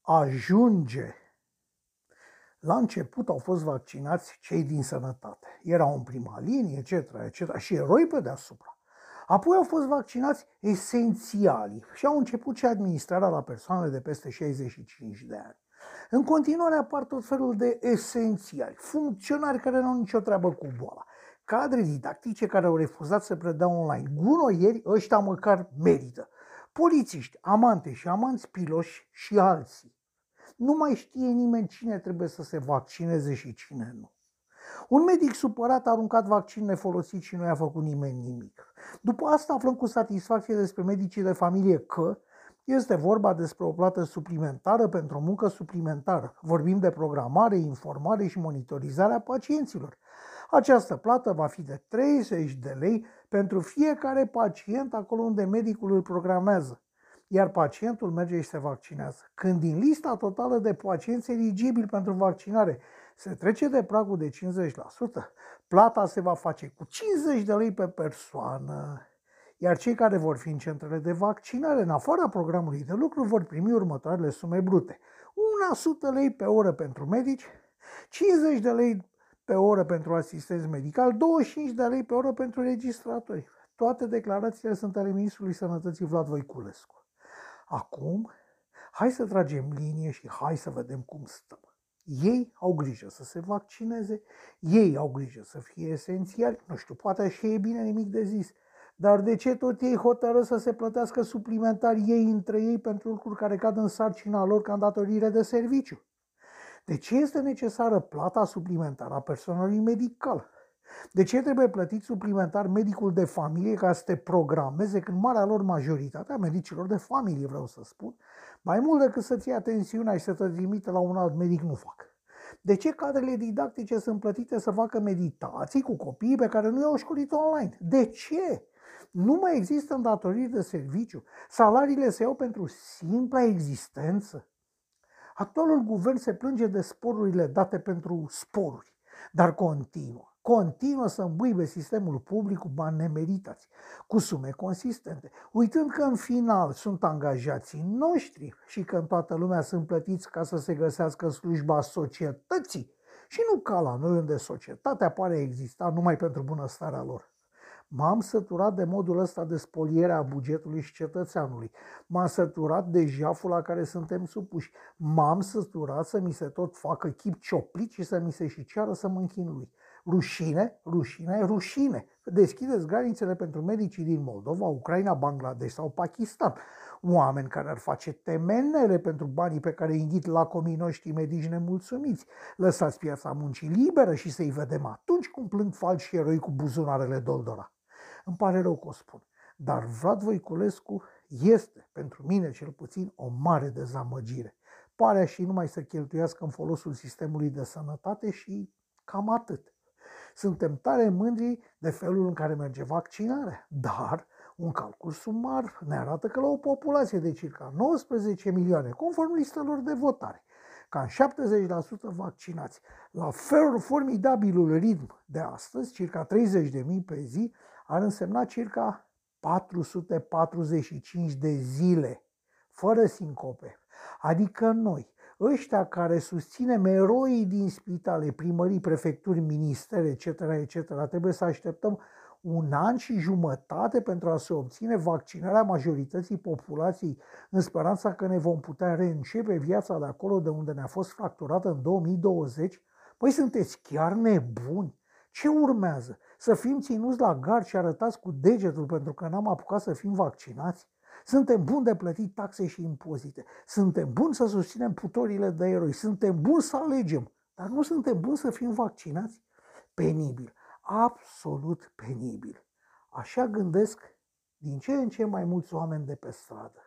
Ajunge! La început au fost vaccinați cei din sănătate. Erau în prima linie, etc., etc. și eroi pe deasupra. Apoi au fost vaccinați esențialii și au început și administrarea la persoanele de peste 65 de ani. În continuare apar tot felul de esențiali, funcționari care nu au nicio treabă cu boala, cadre didactice care au refuzat să predea online, gunoieri, ăștia măcar merită, polițiști, amante și amanți piloși și alții. Nu mai știe nimeni cine trebuie să se vaccineze și cine nu. Un medic supărat a aruncat vaccin nefolosit și nu i-a făcut nimeni nimic. După asta aflăm cu satisfacție despre medicii de familie că este vorba despre o plată suplimentară pentru o muncă suplimentară. Vorbim de programare, informare și monitorizarea pacienților. Această plată va fi de 30 de lei pentru fiecare pacient acolo unde medicul îl programează iar pacientul merge și se vaccinează. Când din lista totală de pacienți eligibili pentru vaccinare se trece de pragul de 50%, plata se va face cu 50 de lei pe persoană. Iar cei care vor fi în centrele de vaccinare, în afara programului de lucru, vor primi următoarele sume brute. 100 lei pe oră pentru medici, 50 de lei pe oră pentru asistenți medical, 25 de lei pe oră pentru registratori. Toate declarațiile sunt ale Ministrului Sănătății Vlad Voiculescu. Acum, hai să tragem linie și hai să vedem cum stăm. Ei au grijă să se vaccineze, ei au grijă să fie esențiali, nu știu, poate și e bine nimic de zis, dar de ce tot ei hotără să se plătească suplimentar ei între ei pentru lucruri care cad în sarcina lor ca îndatorire de serviciu? De ce este necesară plata suplimentară a personalului medical? De ce trebuie plătit suplimentar medicul de familie ca să te programeze când marea lor majoritate a medicilor de familie, vreau să spun, mai mult decât să-ți ia tensiunea și să te trimite la un alt medic, nu fac. De ce cadrele didactice sunt plătite să facă meditații cu copiii pe care nu i-au școlit online? De ce? Nu mai există îndatoriri de serviciu. Salariile se iau pentru simpla existență. Actualul guvern se plânge de sporurile date pentru sporuri, dar continuă continuă să îmbuibe sistemul public cu bani nemeritați, cu sume consistente, uitând că în final sunt angajații noștri și că în toată lumea sunt plătiți ca să se găsească slujba societății și nu ca la noi unde societatea pare exista numai pentru bunăstarea lor. M-am săturat de modul ăsta de spoliere a bugetului și cetățeanului. M-am săturat de jaful la care suntem supuși. M-am săturat să mi se tot facă chip cioplit și să mi se și ceară să mă închin lui. Rușine, rușine, rușine. Deschideți granițele pentru medicii din Moldova, Ucraina, Bangladesh sau Pakistan. Oameni care ar face temenele pentru banii pe care îi înghit lacomii noștri medici nemulțumiți. Lăsați piața muncii liberă și să-i vedem atunci cum plâng falși eroi cu buzunarele doldora. Îmi pare rău că o spun, dar Vlad Voiculescu este, pentru mine cel puțin, o mare dezamăgire. Pare și numai să cheltuiască în folosul sistemului de sănătate și cam atât. Suntem tare mândri de felul în care merge vaccinarea, dar un calcul sumar ne arată că la o populație de circa 19 milioane, conform listelor de votare, cam 70% vaccinați, la fel formidabilul ritm de astăzi, circa 30.000 pe zi, ar însemna circa 445 de zile, fără sincope. Adică noi, ăștia care susținem eroii din spitale, primării, prefecturi, ministere, etc., etc., trebuie să așteptăm un an și jumătate pentru a se obține vaccinarea majorității populației în speranța că ne vom putea reîncepe viața de acolo de unde ne-a fost fracturată în 2020? Păi sunteți chiar nebuni? Ce urmează? Să fim ținuți la gard și arătați cu degetul pentru că n-am apucat să fim vaccinați? Suntem buni de plătit taxe și impozite. Suntem buni să susținem putorile de eroi. Suntem buni să alegem. Dar nu suntem buni să fim vaccinați? Penibil. Absolut penibil. Așa gândesc din ce în ce mai mulți oameni de pe stradă.